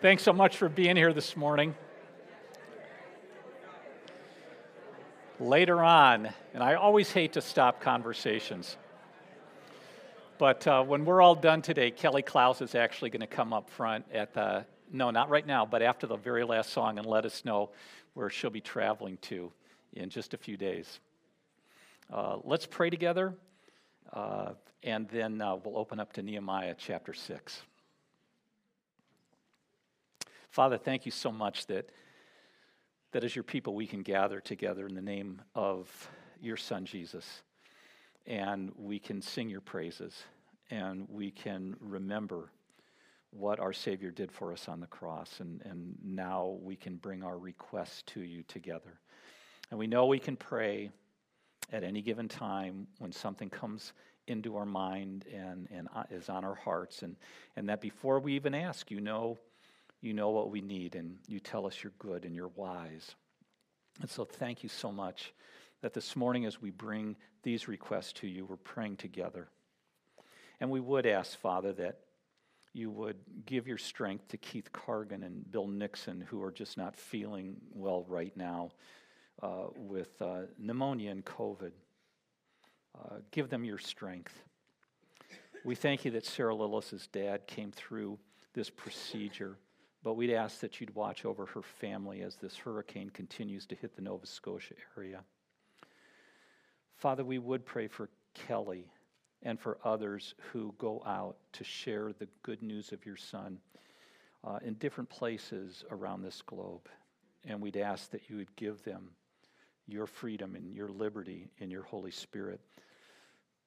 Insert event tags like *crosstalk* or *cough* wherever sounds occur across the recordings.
Thanks so much for being here this morning. Later on, and I always hate to stop conversations, but uh, when we're all done today, Kelly Klaus is actually going to come up front at the, no, not right now, but after the very last song and let us know where she'll be traveling to in just a few days. Uh, let's pray together, uh, and then uh, we'll open up to Nehemiah chapter 6. Father, thank you so much that, that as your people we can gather together in the name of your Son, Jesus, and we can sing your praises, and we can remember what our Savior did for us on the cross, and, and now we can bring our requests to you together. And we know we can pray at any given time when something comes into our mind and, and uh, is on our hearts, and, and that before we even ask, you know you know what we need, and you tell us you're good and you're wise. And so, thank you so much that this morning, as we bring these requests to you, we're praying together. And we would ask, Father, that you would give your strength to Keith Cargan and Bill Nixon, who are just not feeling well right now uh, with uh, pneumonia and COVID. Uh, give them your strength. We thank you that Sarah Lillis's dad came through this procedure but we'd ask that you'd watch over her family as this hurricane continues to hit the Nova Scotia area. Father, we would pray for Kelly and for others who go out to share the good news of your Son uh, in different places around this globe. And we'd ask that you would give them your freedom and your liberty in your Holy Spirit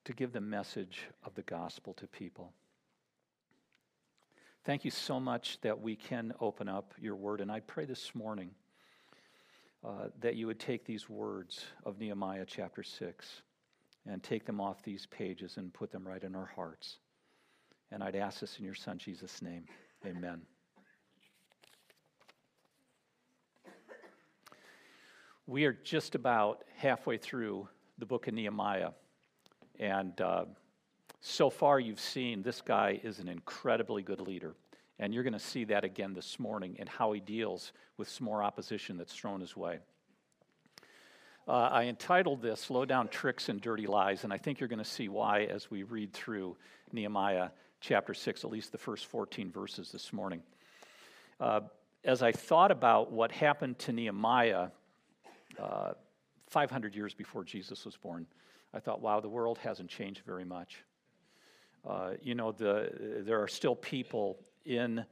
to give the message of the gospel to people. Thank you so much that we can open up your word. And I pray this morning uh, that you would take these words of Nehemiah chapter 6 and take them off these pages and put them right in our hearts. And I'd ask this in your Son, Jesus' name. Amen. We are just about halfway through the book of Nehemiah. And. Uh, so far you've seen this guy is an incredibly good leader. And you're going to see that again this morning in how he deals with some more opposition that's thrown his way. Uh, I entitled this Slow Down Tricks and Dirty Lies, and I think you're going to see why as we read through Nehemiah chapter 6, at least the first 14 verses this morning. Uh, as I thought about what happened to Nehemiah uh, 500 years before Jesus was born, I thought, wow, the world hasn't changed very much. Uh, you know, the, there are still people in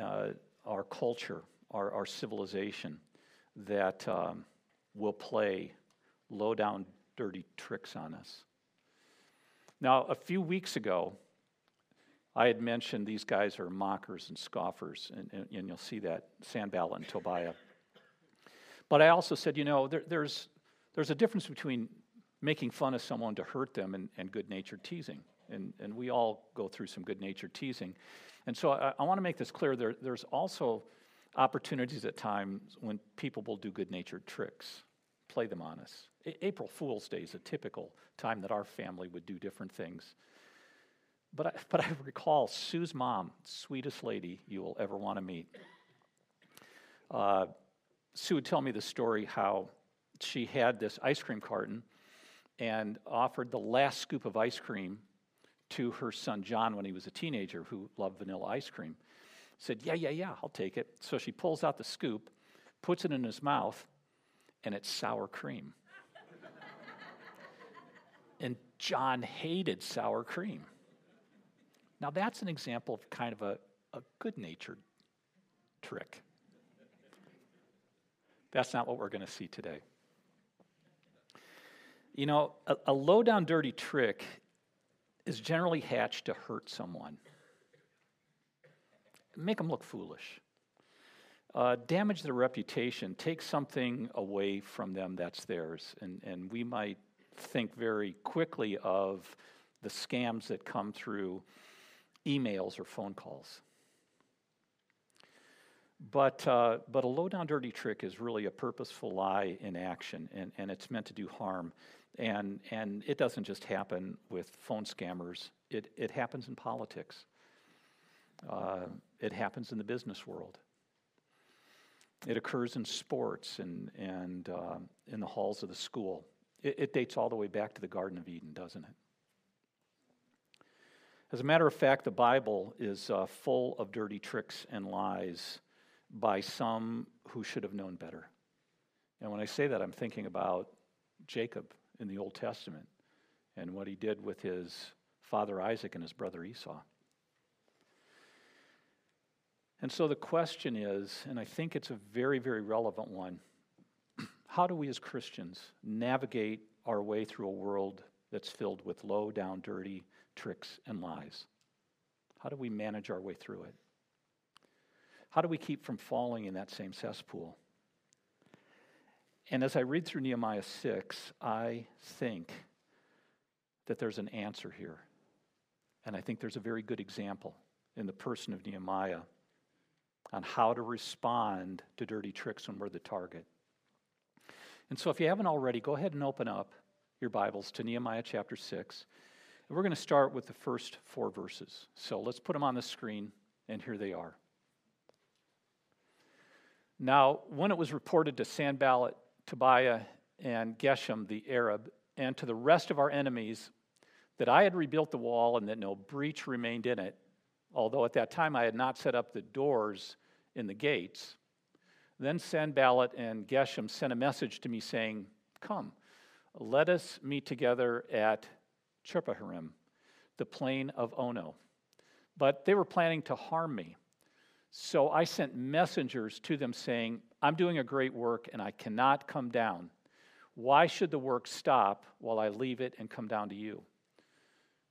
uh, our culture, our, our civilization, that um, will play low down, dirty tricks on us. Now, a few weeks ago, I had mentioned these guys are mockers and scoffers, and, and, and you'll see that Sanballat and Tobiah. But I also said, you know, there, there's, there's a difference between making fun of someone to hurt them and, and good natured teasing and, and we all go through some good natured teasing. And so I, I want to make this clear there, there's also opportunities at times when people will do good natured tricks, play them on us. A- April Fool's Day is a typical time that our family would do different things. But I, but I recall Sue's mom, sweetest lady you will ever want to meet. Uh, Sue would tell me the story how she had this ice cream carton and offered the last scoop of ice cream to her son John when he was a teenager who loved vanilla ice cream. Said, Yeah, yeah, yeah, I'll take it. So she pulls out the scoop, puts it in his mouth, and it's sour cream. *laughs* and John hated sour cream. Now, that's an example of kind of a, a good natured trick. That's not what we're going to see today. You know, a, a low down dirty trick is generally hatched to hurt someone, make them look foolish, uh, damage their reputation, take something away from them that's theirs. And, and we might think very quickly of the scams that come through emails or phone calls. But, uh, but a low down dirty trick is really a purposeful lie in action, and, and it's meant to do harm. And, and it doesn't just happen with phone scammers, it, it happens in politics. Uh, it happens in the business world. It occurs in sports and, and uh, in the halls of the school. It, it dates all the way back to the Garden of Eden, doesn't it? As a matter of fact, the Bible is uh, full of dirty tricks and lies by some who should have known better. And when I say that, I'm thinking about Jacob in the Old Testament and what he did with his father Isaac and his brother Esau. And so the question is, and I think it's a very, very relevant one *clears throat* how do we as Christians navigate our way through a world that's filled with low down, dirty tricks and lies? How do we manage our way through it? How do we keep from falling in that same cesspool? And as I read through Nehemiah 6, I think that there's an answer here. And I think there's a very good example in the person of Nehemiah on how to respond to dirty tricks when we're the target. And so, if you haven't already, go ahead and open up your Bibles to Nehemiah chapter 6. And we're going to start with the first four verses. So, let's put them on the screen, and here they are. Now, when it was reported to Sanballat, Tobiah, and Geshem the Arab, and to the rest of our enemies that I had rebuilt the wall and that no breach remained in it, although at that time I had not set up the doors in the gates. Then Sanballat and Geshem sent a message to me saying, Come, let us meet together at Chephahirim, the plain of Ono. But they were planning to harm me. So I sent messengers to them saying, I'm doing a great work and I cannot come down. Why should the work stop while I leave it and come down to you?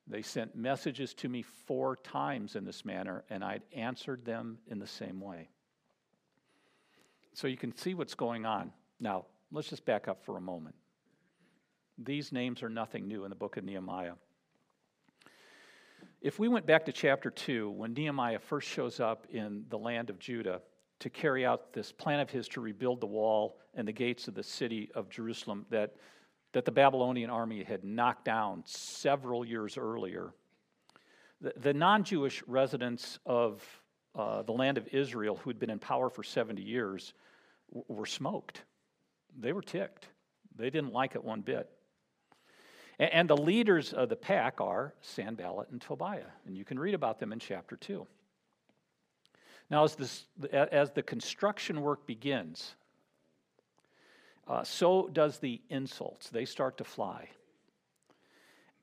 They sent messages to me four times in this manner, and I'd answered them in the same way. So you can see what's going on. Now, let's just back up for a moment. These names are nothing new in the book of Nehemiah. If we went back to chapter 2, when Nehemiah first shows up in the land of Judah to carry out this plan of his to rebuild the wall and the gates of the city of Jerusalem that that the Babylonian army had knocked down several years earlier. The, the non Jewish residents of uh, the land of Israel, who had been in power for 70 years, w- were smoked. They were ticked. They didn't like it one bit. And, and the leaders of the pack are Sanballat and Tobiah, and you can read about them in chapter 2. Now, as, this, as the construction work begins, uh, so does the insults. They start to fly.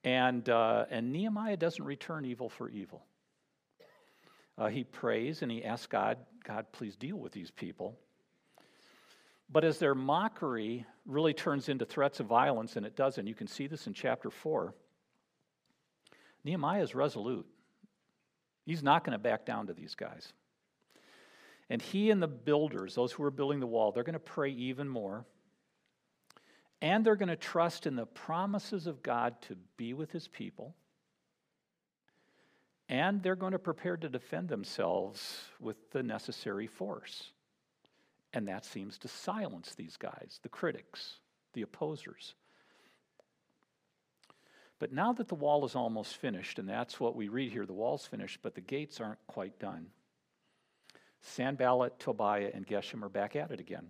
And, uh, and Nehemiah doesn't return evil for evil. Uh, he prays and he asks God, God, please deal with these people. But as their mockery really turns into threats of violence, and it does, and you can see this in chapter 4, Nehemiah is resolute. He's not going to back down to these guys. And he and the builders, those who are building the wall, they're going to pray even more and they're going to trust in the promises of God to be with his people. And they're going to prepare to defend themselves with the necessary force. And that seems to silence these guys, the critics, the opposers. But now that the wall is almost finished, and that's what we read here the wall's finished, but the gates aren't quite done. Sanballat, Tobiah, and Geshem are back at it again.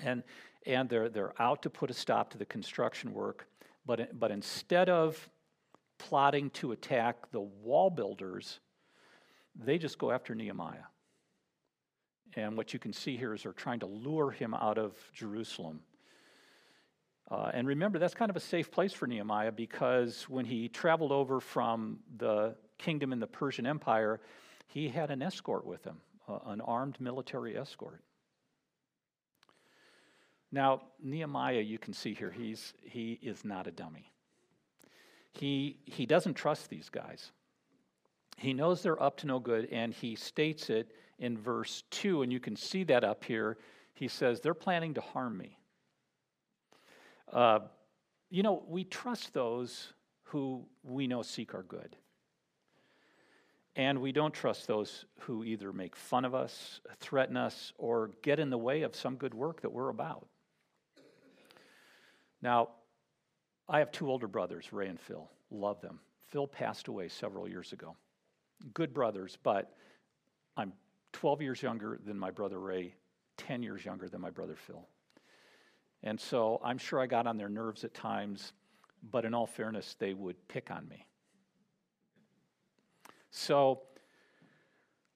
And and they're, they're out to put a stop to the construction work. But, but instead of plotting to attack the wall builders, they just go after Nehemiah. And what you can see here is they're trying to lure him out of Jerusalem. Uh, and remember, that's kind of a safe place for Nehemiah because when he traveled over from the kingdom in the Persian Empire, he had an escort with him, uh, an armed military escort. Now, Nehemiah, you can see here, he's, he is not a dummy. He, he doesn't trust these guys. He knows they're up to no good, and he states it in verse 2, and you can see that up here. He says, They're planning to harm me. Uh, you know, we trust those who we know seek our good. And we don't trust those who either make fun of us, threaten us, or get in the way of some good work that we're about. Now, I have two older brothers, Ray and Phil. Love them. Phil passed away several years ago. good brothers, but I'm 12 years younger than my brother Ray, 10 years younger than my brother Phil. And so I'm sure I got on their nerves at times, but in all fairness, they would pick on me. So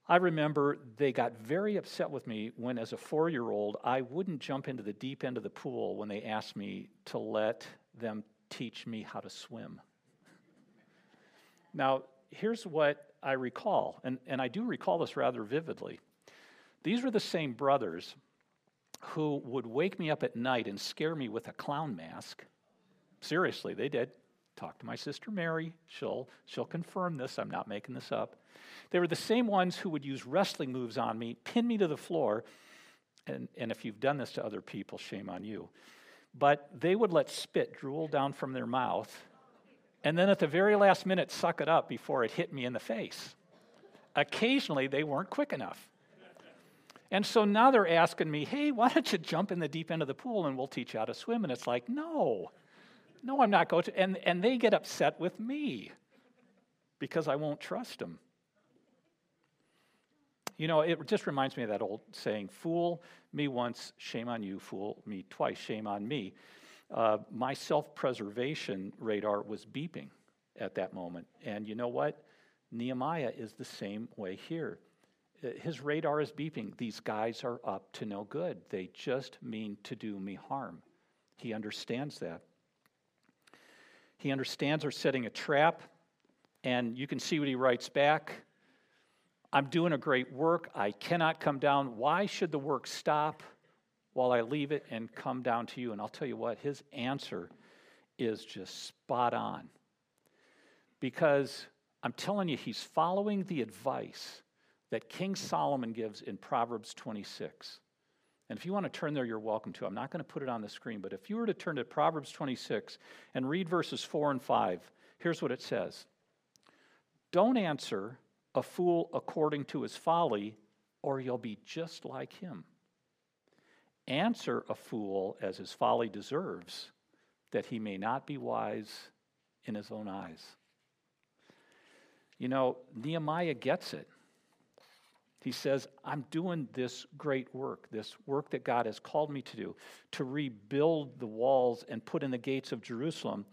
I remember they got very upset with me when, as a four year old, I wouldn't jump into the deep end of the pool when they asked me to let them teach me how to swim. Now, here's what I recall, and, and I do recall this rather vividly. These were the same brothers who would wake me up at night and scare me with a clown mask. Seriously, they did. Talk to my sister Mary. She'll, she'll confirm this. I'm not making this up. They were the same ones who would use wrestling moves on me, pin me to the floor. And, and if you've done this to other people, shame on you. But they would let spit drool down from their mouth and then at the very last minute, suck it up before it hit me in the face. Occasionally, they weren't quick enough. And so now they're asking me, hey, why don't you jump in the deep end of the pool and we'll teach you how to swim? And it's like, no, no, I'm not going to. And, and they get upset with me because I won't trust them. You know, it just reminds me of that old saying fool me once, shame on you, fool me twice, shame on me uh, my self preservation radar was beeping at that moment. And you know what? Nehemiah is the same way here. Uh, his radar is beeping. These guys are up to no good. They just mean to do me harm. He understands that. He understands they're setting a trap, and you can see what he writes back. I'm doing a great work. I cannot come down. Why should the work stop? while I leave it and come down to you. And I'll tell you what, his answer is just spot on. Because I'm telling you, he's following the advice that King Solomon gives in Proverbs 26. And if you want to turn there, you're welcome to. I'm not going to put it on the screen, but if you were to turn to Proverbs 26 and read verses 4 and 5, here's what it says Don't answer a fool according to his folly, or you'll be just like him answer a fool as his folly deserves, that he may not be wise in his own eyes. You know, Nehemiah gets it. He says, I'm doing this great work, this work that God has called me to do, to rebuild the walls and put in the gates of Jerusalem.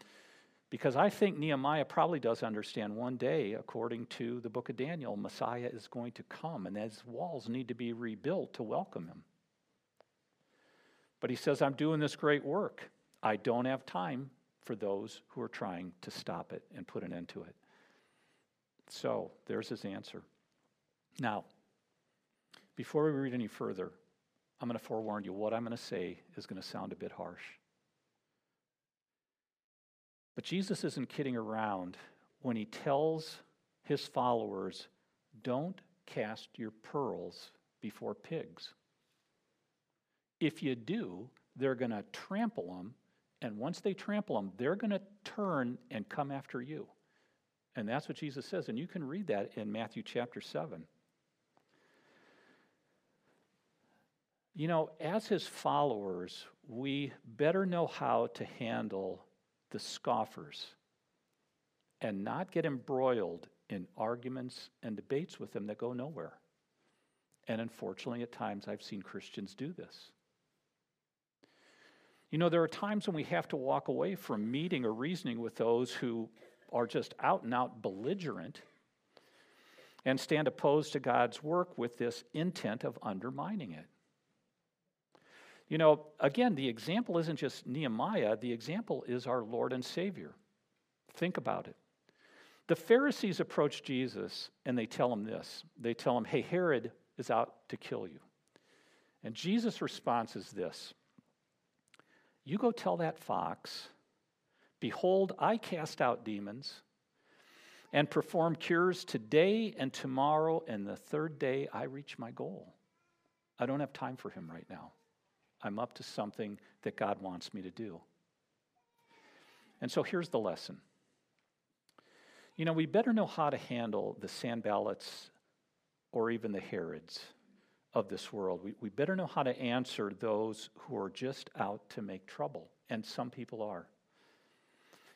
Because I think Nehemiah probably does understand one day, according to the book of Daniel, Messiah is going to come, and those walls need to be rebuilt to welcome him. But he says, I'm doing this great work. I don't have time for those who are trying to stop it and put an end to it. So there's his answer. Now, before we read any further, I'm going to forewarn you what I'm going to say is going to sound a bit harsh. But Jesus isn't kidding around when he tells his followers, don't cast your pearls before pigs. If you do, they're going to trample them. And once they trample them, they're going to turn and come after you. And that's what Jesus says. And you can read that in Matthew chapter 7. You know, as his followers, we better know how to handle the scoffers and not get embroiled in arguments and debates with them that go nowhere. And unfortunately, at times, I've seen Christians do this. You know, there are times when we have to walk away from meeting or reasoning with those who are just out and out belligerent and stand opposed to God's work with this intent of undermining it. You know, again, the example isn't just Nehemiah, the example is our Lord and Savior. Think about it. The Pharisees approach Jesus and they tell him this. They tell him, hey, Herod is out to kill you. And Jesus' response is this you go tell that fox, Behold, I cast out demons and perform cures today and tomorrow, and the third day I reach my goal. I don't have time for him right now. I'm up to something that God wants me to do. And so here's the lesson. You know, we better know how to handle the Sanballats or even the Herods of this world. We, we better know how to answer those who are just out to make trouble, and some people are.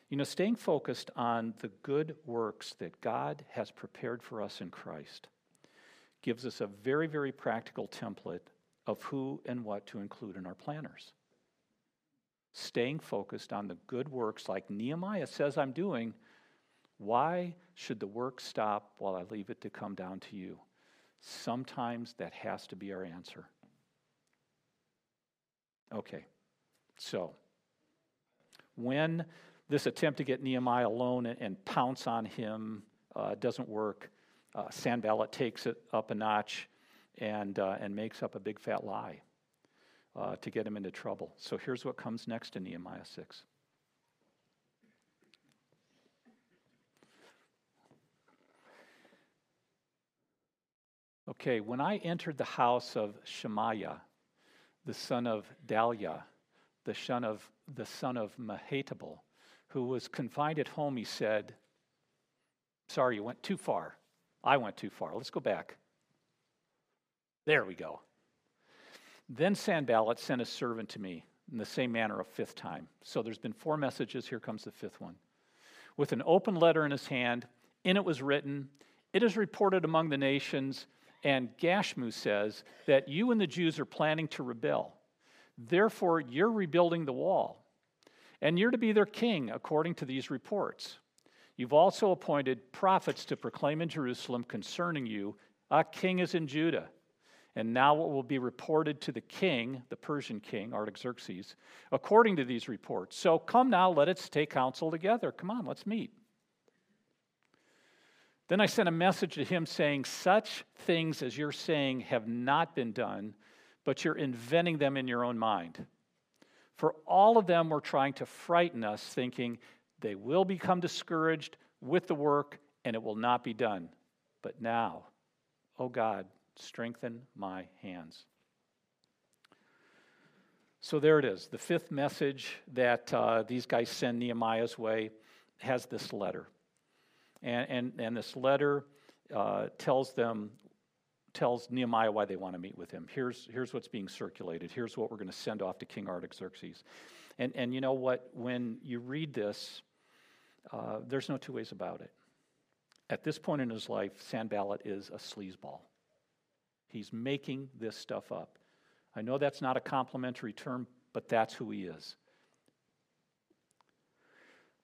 You know, staying focused on the good works that God has prepared for us in Christ gives us a very, very practical template of who and what to include in our planners. Staying focused on the good works like Nehemiah says I'm doing. Why should the work stop while I leave it to come down to you? Sometimes that has to be our answer. Okay, so when this attempt to get Nehemiah alone and, and pounce on him uh, doesn't work, uh, Sanballat takes it up a notch and, uh, and makes up a big fat lie uh, to get him into trouble. So here's what comes next in Nehemiah 6. Okay, when I entered the house of Shemaiah, the son of Delaiah, the son of, the son of Mehetabel, who was confined at home, he said, Sorry, you went too far. I went too far. Let's go back. There we go. Then Sanballat sent a servant to me in the same manner a fifth time. So there's been four messages. Here comes the fifth one. With an open letter in his hand, in it was written, It is reported among the nations and Gashmu says that you and the Jews are planning to rebel. Therefore, you're rebuilding the wall, and you're to be their king, according to these reports. You've also appointed prophets to proclaim in Jerusalem concerning you, a king is in Judah. And now what will be reported to the king, the Persian king, Artaxerxes, according to these reports. So come now, let us take counsel together. Come on, let's meet. Then I sent a message to him saying, Such things as you're saying have not been done, but you're inventing them in your own mind. For all of them were trying to frighten us, thinking they will become discouraged with the work and it will not be done. But now, oh God, strengthen my hands. So there it is. The fifth message that uh, these guys send Nehemiah's way has this letter. And, and, and this letter uh, tells them, tells Nehemiah why they want to meet with him. Here's, here's what's being circulated. Here's what we're going to send off to King Artaxerxes. And, and you know what? When you read this, uh, there's no two ways about it. At this point in his life, Sanballat is a sleazeball. He's making this stuff up. I know that's not a complimentary term, but that's who he is.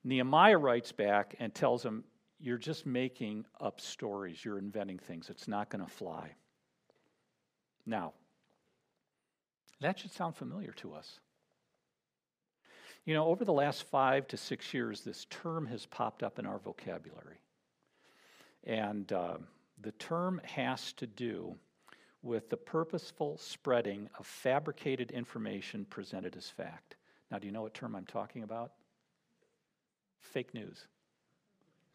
Nehemiah writes back and tells him, you're just making up stories. You're inventing things. It's not going to fly. Now, that should sound familiar to us. You know, over the last five to six years, this term has popped up in our vocabulary. And uh, the term has to do with the purposeful spreading of fabricated information presented as fact. Now, do you know what term I'm talking about? Fake news.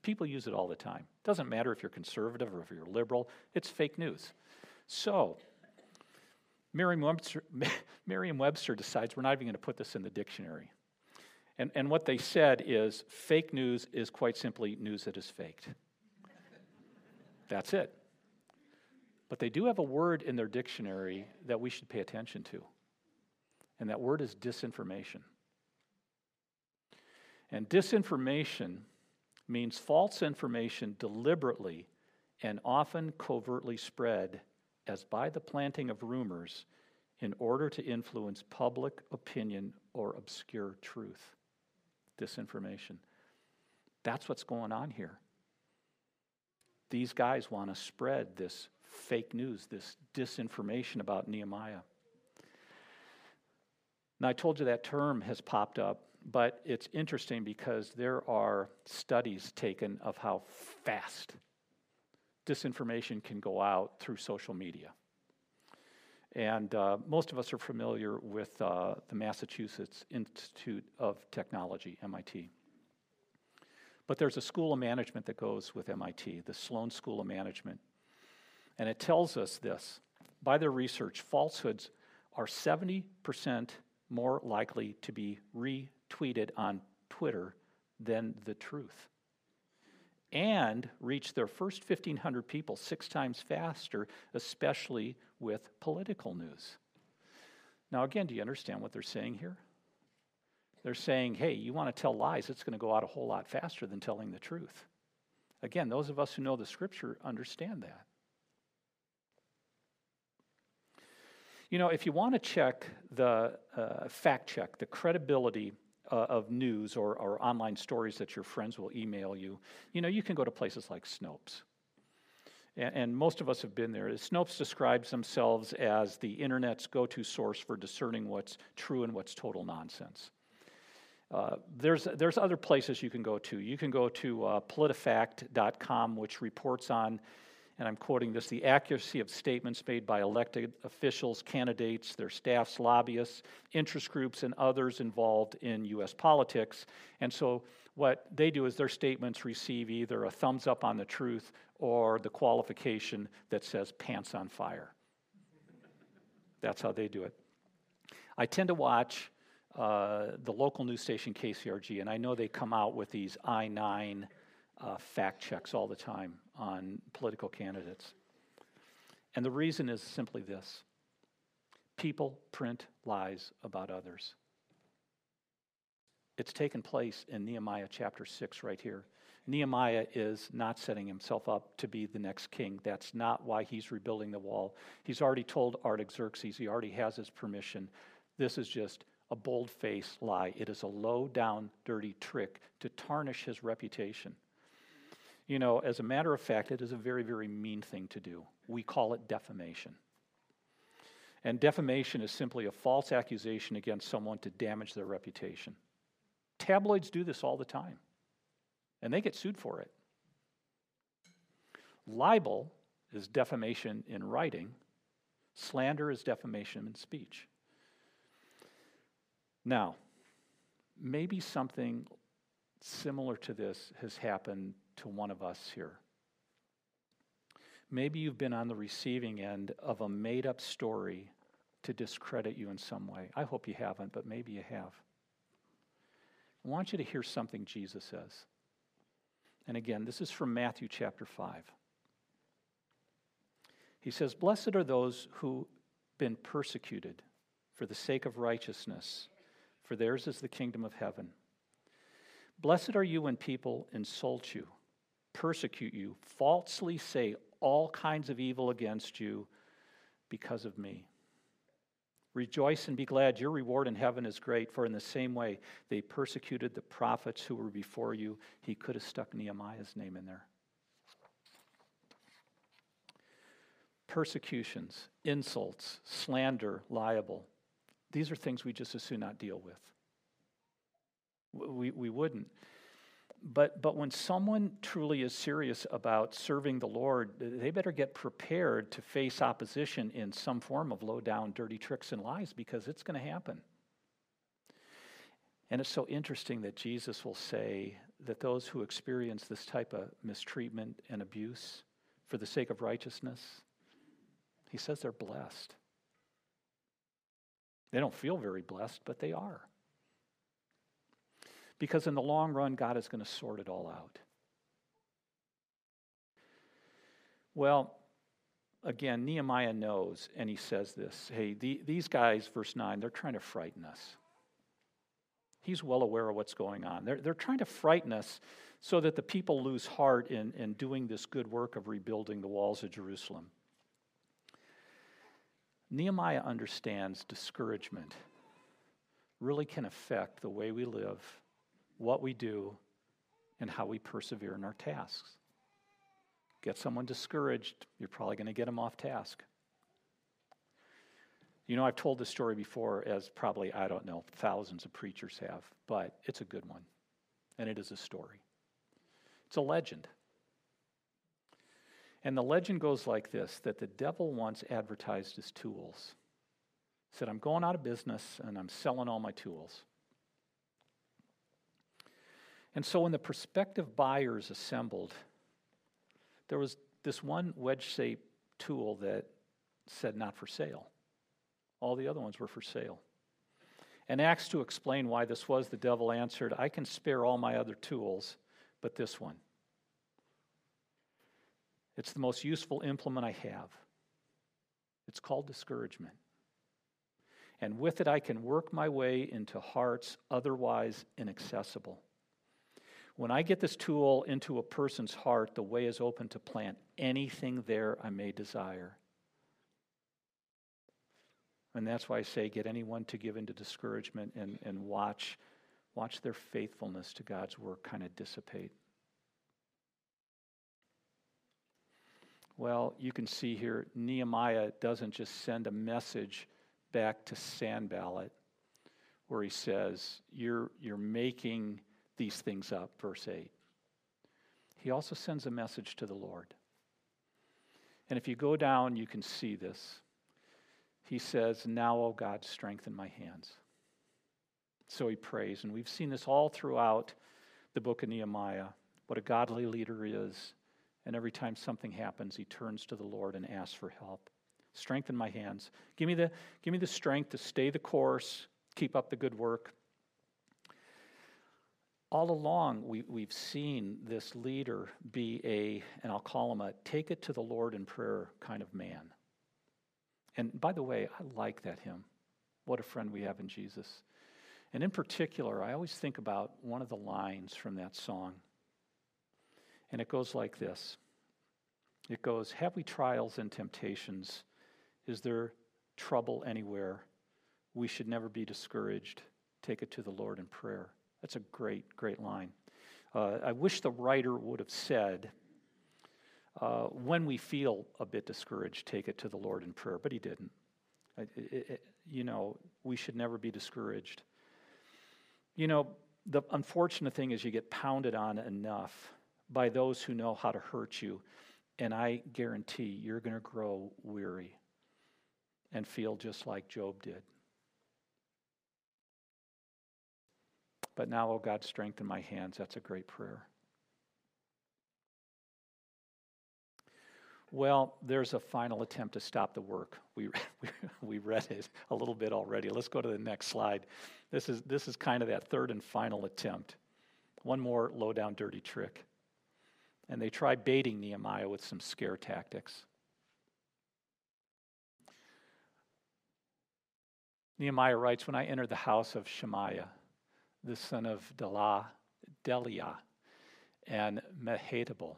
People use it all the time. Doesn't matter if you're conservative or if you're liberal, it's fake news. So, Merriam-Webster, *laughs* Merriam-Webster decides we're not even going to put this in the dictionary. And, and what they said is fake news is quite simply news that is faked. That's it. But they do have a word in their dictionary that we should pay attention to. And that word is disinformation. And disinformation means false information deliberately and often covertly spread as by the planting of rumors in order to influence public opinion or obscure truth. Disinformation. That's what's going on here. These guys want to spread this fake news, this disinformation about Nehemiah. Now, I told you that term has popped up but it's interesting because there are studies taken of how fast disinformation can go out through social media. And uh, most of us are familiar with uh, the Massachusetts Institute of Technology, MIT. But there's a school of management that goes with MIT, the Sloan School of Management. And it tells us this by their research, falsehoods are 70% more likely to be retweeted on Twitter than the truth. And reach their first 1,500 people six times faster, especially with political news. Now, again, do you understand what they're saying here? They're saying, hey, you want to tell lies, it's going to go out a whole lot faster than telling the truth. Again, those of us who know the scripture understand that. You know, if you want to check the uh, fact check, the credibility uh, of news or, or online stories that your friends will email you, you know, you can go to places like Snopes. And, and most of us have been there. Snopes describes themselves as the internet's go to source for discerning what's true and what's total nonsense. Uh, there's, there's other places you can go to. You can go to uh, politifact.com, which reports on, and I'm quoting this, the accuracy of statements made by elected officials, candidates, their staffs, lobbyists, interest groups, and others involved in U.S. politics. And so what they do is their statements receive either a thumbs up on the truth or the qualification that says pants on fire. That's how they do it. I tend to watch uh, the local news station KCRG, and I know they come out with these I 9 uh, fact checks all the time on political candidates. And the reason is simply this people print lies about others. It's taken place in Nehemiah chapter 6 right here. Nehemiah is not setting himself up to be the next king. That's not why he's rebuilding the wall. He's already told Artaxerxes, he already has his permission. This is just a bold faced lie. It is a low down, dirty trick to tarnish his reputation. You know, as a matter of fact, it is a very, very mean thing to do. We call it defamation. And defamation is simply a false accusation against someone to damage their reputation. Tabloids do this all the time, and they get sued for it. Libel is defamation in writing, slander is defamation in speech. Now, maybe something similar to this has happened to one of us here. Maybe you've been on the receiving end of a made up story to discredit you in some way. I hope you haven't, but maybe you have. I want you to hear something Jesus says. And again, this is from Matthew chapter 5. He says, Blessed are those who've been persecuted for the sake of righteousness for theirs is the kingdom of heaven. Blessed are you when people insult you, persecute you, falsely say all kinds of evil against you because of me. Rejoice and be glad. Your reward in heaven is great, for in the same way they persecuted the prophets who were before you. He could have stuck Nehemiah's name in there. Persecutions, insults, slander, libel. These are things we just as soon not deal with. We, we wouldn't. But, but when someone truly is serious about serving the Lord, they better get prepared to face opposition in some form of low down, dirty tricks and lies because it's going to happen. And it's so interesting that Jesus will say that those who experience this type of mistreatment and abuse for the sake of righteousness, he says they're blessed. They don't feel very blessed, but they are. Because in the long run, God is going to sort it all out. Well, again, Nehemiah knows, and he says this hey, the, these guys, verse 9, they're trying to frighten us. He's well aware of what's going on. They're, they're trying to frighten us so that the people lose heart in, in doing this good work of rebuilding the walls of Jerusalem. Nehemiah understands discouragement really can affect the way we live, what we do, and how we persevere in our tasks. Get someone discouraged, you're probably going to get them off task. You know, I've told this story before, as probably, I don't know, thousands of preachers have, but it's a good one. And it is a story. It's a legend. And the legend goes like this that the devil once advertised his tools. He said, I'm going out of business and I'm selling all my tools. And so when the prospective buyers assembled, there was this one wedge shaped tool that said not for sale. All the other ones were for sale. And asked to explain why this was, the devil answered, I can spare all my other tools, but this one. It's the most useful implement I have. It's called discouragement. and with it I can work my way into hearts otherwise inaccessible. When I get this tool into a person's heart, the way is open to plant anything there I may desire. And that's why I say get anyone to give into discouragement and, and watch, watch their faithfulness to God's work kind of dissipate. Well, you can see here, Nehemiah doesn't just send a message back to Sanballat where he says, You're, you're making these things up, verse 8. He also sends a message to the Lord. And if you go down, you can see this. He says, Now, O God, strengthen my hands. So he prays. And we've seen this all throughout the book of Nehemiah what a godly leader is and every time something happens, he turns to the Lord and asks for help. Strengthen my hands. Give me the, give me the strength to stay the course, keep up the good work. All along, we, we've seen this leader be a, and I'll call him a take it to the Lord in prayer kind of man. And by the way, I like that hymn. What a friend we have in Jesus. And in particular, I always think about one of the lines from that song. And it goes like this It goes, Have we trials and temptations? Is there trouble anywhere? We should never be discouraged. Take it to the Lord in prayer. That's a great, great line. Uh, I wish the writer would have said, uh, when we feel a bit discouraged, take it to the Lord in prayer, but he didn't. It, it, you know, we should never be discouraged. You know, the unfortunate thing is you get pounded on enough by those who know how to hurt you. And I guarantee you're going to grow weary and feel just like Job did. But now, oh God, strengthen my hands. That's a great prayer. Well, there's a final attempt to stop the work. We, we, *laughs* we read it a little bit already. Let's go to the next slide. This is, this is kind of that third and final attempt. One more low down, dirty trick and they try baiting Nehemiah with some scare tactics. Nehemiah writes, When I entered the house of Shemaiah, the son of Delah, Deliah, and Mehetabel,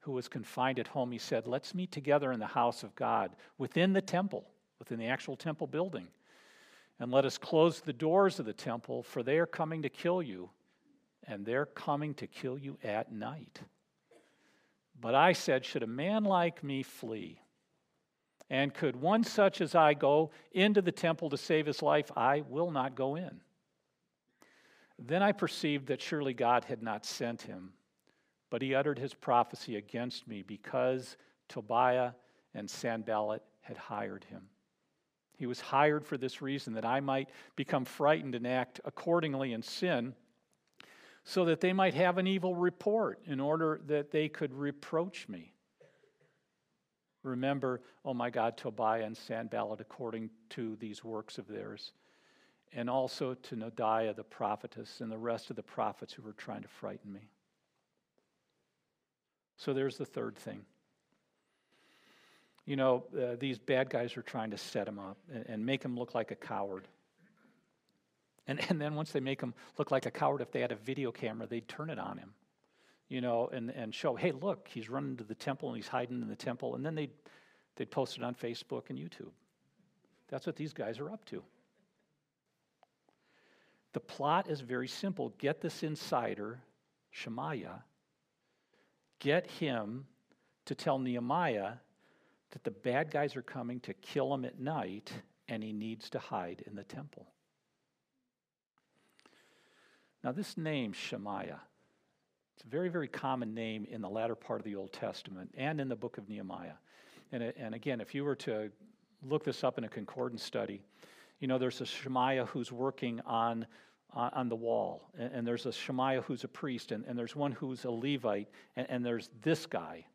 who was confined at home, he said, Let's meet together in the house of God, within the temple, within the actual temple building. And let us close the doors of the temple, for they are coming to kill you, and they're coming to kill you at night. But I said, Should a man like me flee? And could one such as I go into the temple to save his life? I will not go in. Then I perceived that surely God had not sent him, but he uttered his prophecy against me because Tobiah and Sanballat had hired him. He was hired for this reason, that I might become frightened and act accordingly in sin so that they might have an evil report in order that they could reproach me. Remember, oh my God, Tobiah and Sanballat according to these works of theirs, and also to Noadiah the prophetess and the rest of the prophets who were trying to frighten me. So there's the third thing. You know, uh, these bad guys are trying to set him up and, and make him look like a coward. And, and then once they make him look like a coward, if they had a video camera, they'd turn it on him, you know, and, and show, hey, look, he's running to the temple and he's hiding in the temple. And then they'd, they'd post it on Facebook and YouTube. That's what these guys are up to. The plot is very simple get this insider, Shemaiah, get him to tell Nehemiah that the bad guys are coming to kill him at night and he needs to hide in the temple. Now, this name, Shemaiah, it's a very, very common name in the latter part of the Old Testament and in the book of Nehemiah. And, uh, and again, if you were to look this up in a concordance study, you know, there's a Shemaiah who's working on, on the wall, and, and there's a Shemaiah who's a priest, and, and there's one who's a Levite, and, and there's this guy.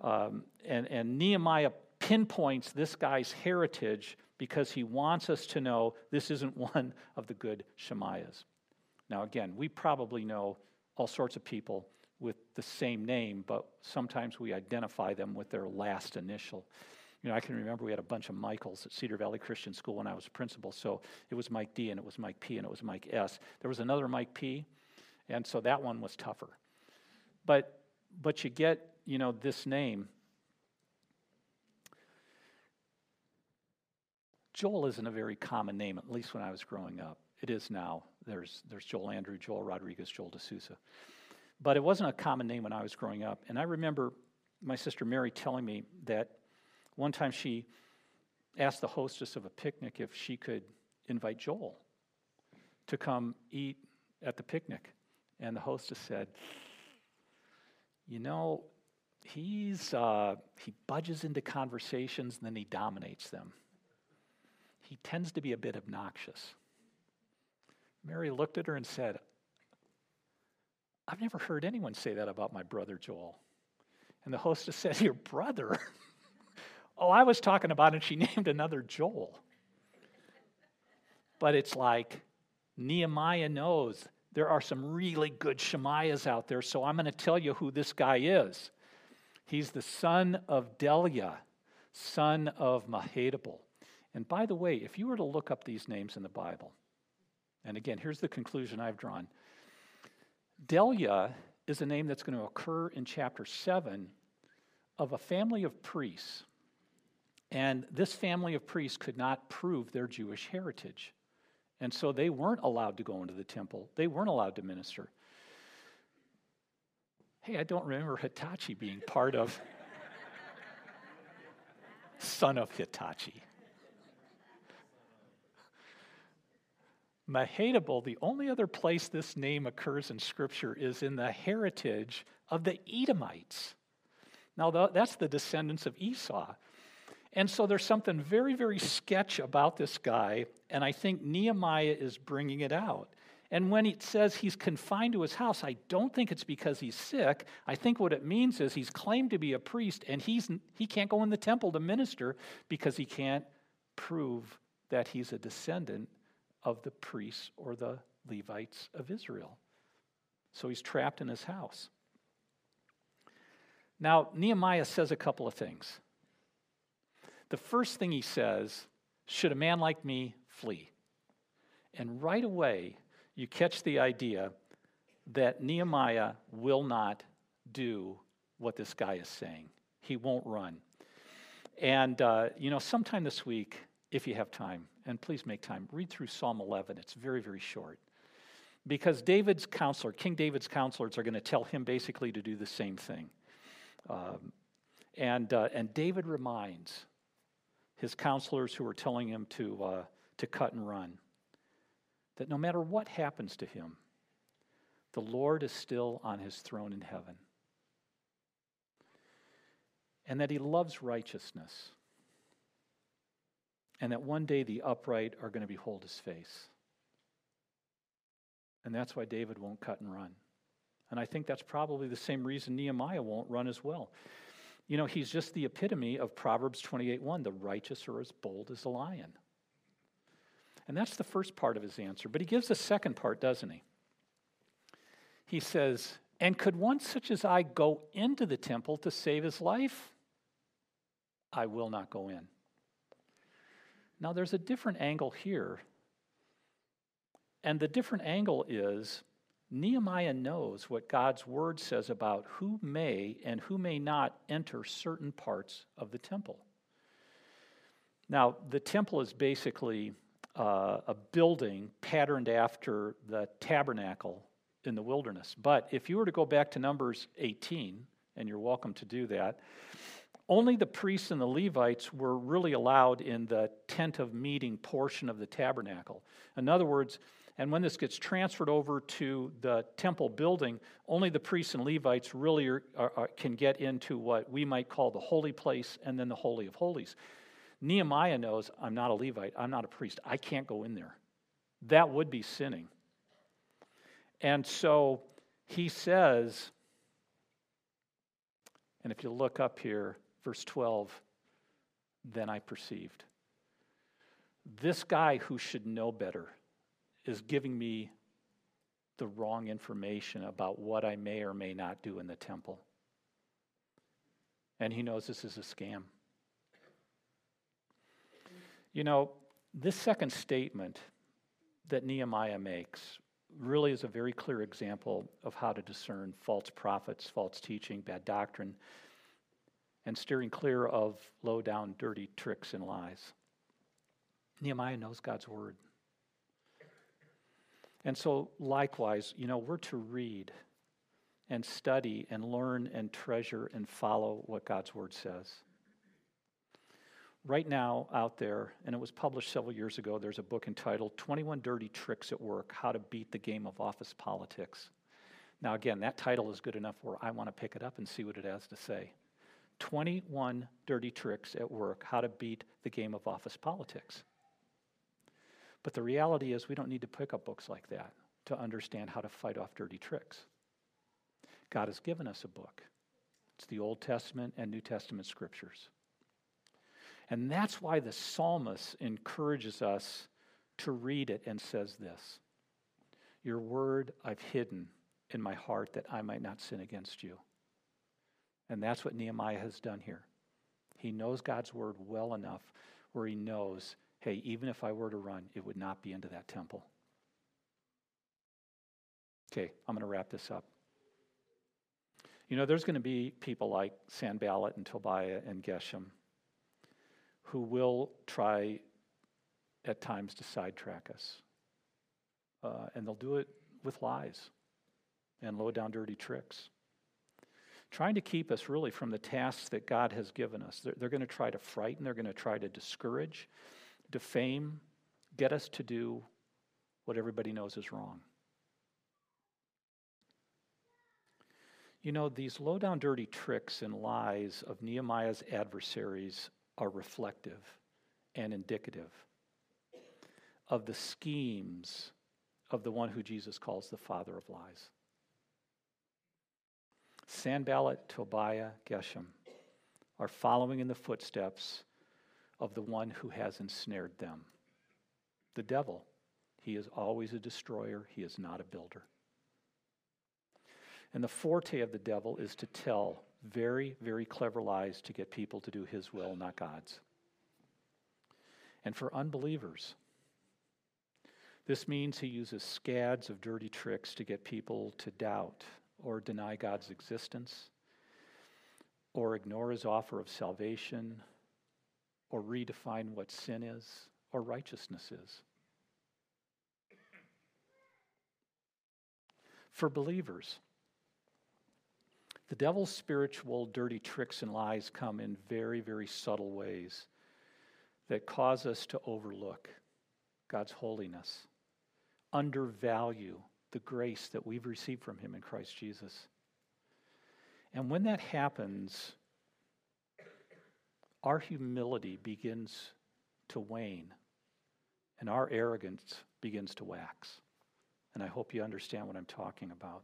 Um, and, and Nehemiah pinpoints this guy's heritage because he wants us to know this isn't *laughs* one of the good Shemaiahs. Now, again, we probably know all sorts of people with the same name, but sometimes we identify them with their last initial. You know, I can remember we had a bunch of Michaels at Cedar Valley Christian School when I was principal. So it was Mike D and it was Mike P and it was Mike S. There was another Mike P, and so that one was tougher. But but you get, you know, this name. Joel isn't a very common name, at least when I was growing up. It is now. There's there's Joel Andrew, Joel Rodriguez, Joel D'Souza. But it wasn't a common name when I was growing up. And I remember my sister Mary telling me that one time she asked the hostess of a picnic if she could invite Joel to come eat at the picnic. And the hostess said, You know, he's, uh, he budges into conversations and then he dominates them. He tends to be a bit obnoxious. Mary looked at her and said, I've never heard anyone say that about my brother Joel. And the hostess said, Your brother? *laughs* oh, I was talking about, and she *laughs* named another Joel. But it's like Nehemiah knows there are some really good Shemaiahs out there, so I'm going to tell you who this guy is. He's the son of Delaiah, son of Mehetabel. And by the way, if you were to look up these names in the Bible, and again, here's the conclusion I've drawn Delaiah is a name that's going to occur in chapter 7 of a family of priests. And this family of priests could not prove their Jewish heritage. And so they weren't allowed to go into the temple, they weren't allowed to minister. Hey, I don't remember Hitachi being part of *laughs* son of Hitachi. Mehetabel, the only other place this name occurs in Scripture is in the heritage of the Edomites. Now, that's the descendants of Esau. And so there's something very, very sketch about this guy, and I think Nehemiah is bringing it out. And when it says he's confined to his house, I don't think it's because he's sick. I think what it means is he's claimed to be a priest and he's, he can't go in the temple to minister because he can't prove that he's a descendant of the priests or the Levites of Israel. So he's trapped in his house. Now, Nehemiah says a couple of things. The first thing he says, should a man like me flee? And right away, you catch the idea that Nehemiah will not do what this guy is saying. He won't run. And, uh, you know, sometime this week, if you have time, and please make time, read through Psalm 11. It's very, very short. Because David's counselor, King David's counselors, are going to tell him basically to do the same thing. Um, and, uh, and David reminds his counselors who are telling him to, uh, to cut and run that no matter what happens to him, the Lord is still on his throne in heaven. And that he loves righteousness and that one day the upright are going to behold his face. And that's why David won't cut and run. And I think that's probably the same reason Nehemiah won't run as well. You know, he's just the epitome of Proverbs 28:1, the righteous are as bold as a lion. And that's the first part of his answer. But he gives a second part, doesn't he? He says, And could one such as I go into the temple to save his life? I will not go in. Now, there's a different angle here. And the different angle is Nehemiah knows what God's word says about who may and who may not enter certain parts of the temple. Now, the temple is basically uh, a building patterned after the tabernacle in the wilderness. But if you were to go back to Numbers 18, and you're welcome to do that, only the priests and the Levites were really allowed in the tent of meeting portion of the tabernacle. In other words, and when this gets transferred over to the temple building, only the priests and Levites really are, are, can get into what we might call the holy place and then the Holy of Holies. Nehemiah knows I'm not a Levite, I'm not a priest, I can't go in there. That would be sinning. And so he says, and if you look up here, Verse 12, then I perceived. This guy who should know better is giving me the wrong information about what I may or may not do in the temple. And he knows this is a scam. You know, this second statement that Nehemiah makes really is a very clear example of how to discern false prophets, false teaching, bad doctrine, and steering clear of low down, dirty tricks and lies. Nehemiah knows God's word. And so, likewise, you know, we're to read and study and learn and treasure and follow what God's word says. Right now, out there, and it was published several years ago, there's a book entitled 21 Dirty Tricks at Work How to Beat the Game of Office Politics. Now, again, that title is good enough where I want to pick it up and see what it has to say. 21 Dirty Tricks at Work How to Beat the Game of Office Politics. But the reality is, we don't need to pick up books like that to understand how to fight off dirty tricks. God has given us a book. It's the Old Testament and New Testament scriptures. And that's why the psalmist encourages us to read it and says this Your word I've hidden in my heart that I might not sin against you. And that's what Nehemiah has done here. He knows God's word well enough where he knows, hey, even if I were to run, it would not be into that temple. Okay, I'm going to wrap this up. You know, there's going to be people like Sanballat and Tobiah and Geshem who will try at times to sidetrack us. Uh, and they'll do it with lies and low down dirty tricks. Trying to keep us really from the tasks that God has given us. They're, they're going to try to frighten, they're going to try to discourage, defame, get us to do what everybody knows is wrong. You know, these low down dirty tricks and lies of Nehemiah's adversaries are reflective and indicative of the schemes of the one who Jesus calls the father of lies. Sanballat, Tobiah, Geshem are following in the footsteps of the one who has ensnared them. The devil, he is always a destroyer, he is not a builder. And the forte of the devil is to tell very, very clever lies to get people to do his will, not God's. And for unbelievers, this means he uses scads of dirty tricks to get people to doubt or deny God's existence or ignore his offer of salvation or redefine what sin is or righteousness is. For believers, the devil's spiritual dirty tricks and lies come in very, very subtle ways that cause us to overlook God's holiness, undervalue the grace that we've received from Him in Christ Jesus. And when that happens, our humility begins to wane and our arrogance begins to wax. And I hope you understand what I'm talking about.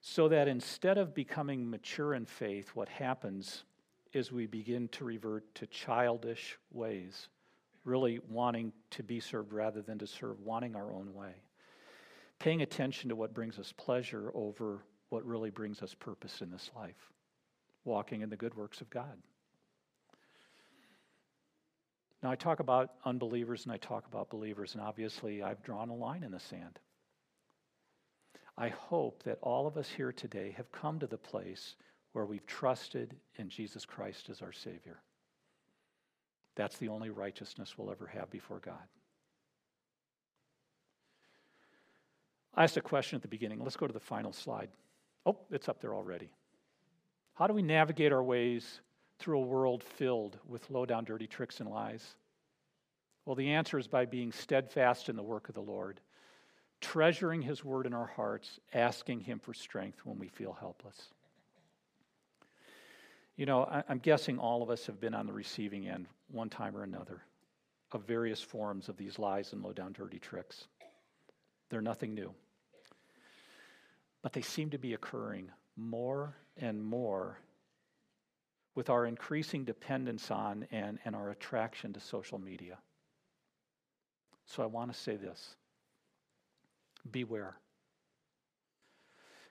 So that instead of becoming mature in faith, what happens is we begin to revert to childish ways, really wanting to be served rather than to serve, wanting our own way, paying attention to what brings us pleasure over what really brings us purpose in this life, walking in the good works of God. Now, I talk about unbelievers and I talk about believers, and obviously I've drawn a line in the sand. I hope that all of us here today have come to the place where we've trusted in Jesus Christ as our Savior. That's the only righteousness we'll ever have before God. I asked a question at the beginning. Let's go to the final slide. Oh, it's up there already. How do we navigate our ways through a world filled with low down, dirty tricks and lies? Well, the answer is by being steadfast in the work of the Lord treasuring His word in our hearts, asking Him for strength when we feel helpless. You know, I'm guessing all of us have been on the receiving end, one time or another, of various forms of these lies and low down dirty tricks. They're nothing new. But they seem to be occurring more and more with our increasing dependence on and, and our attraction to social media. So I want to say this beware.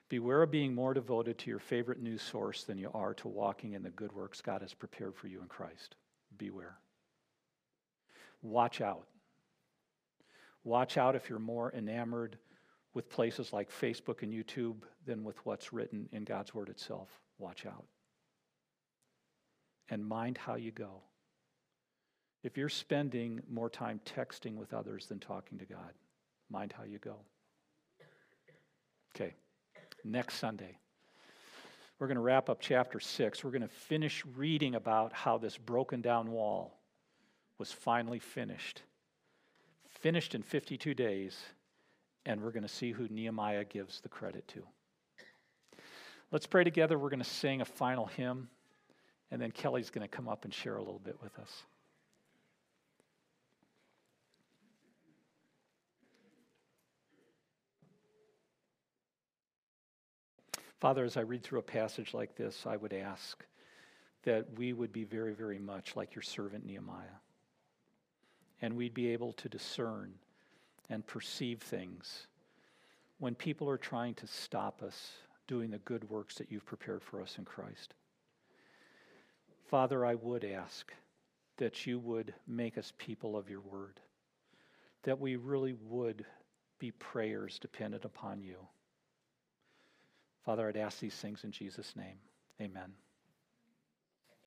Beware of being more devoted to your favorite news source than you are to walking in the good works God has prepared for you in Christ. beware. Watch out. Watch out if you're more enamored with places like Facebook and YouTube than with what's written in God's Word itself. Watch out. And mind how you go. If you're spending more time texting with others than talking to God, mind how you go. Okay, next Sunday, we're going to wrap up chapter 6. We're going to finish reading about how this broken down wall was finally finished. Finished in 52 days, and we're going to see who Nehemiah gives the credit to. Let's pray together. We're going to sing a final hymn, and then Kelly's going to come up and share a little bit with us. Father, as I read through a passage like this, I would ask that we would be very, very much like your servant Nehemiah. And we'd be able to discern and perceive things when people are trying to stop us doing the good works that you've prepared for us in Christ. Father, I would ask that you would make us people of your word, that we really would be prayers dependent upon you. Father, I'd ask these things in Jesus' name. Amen.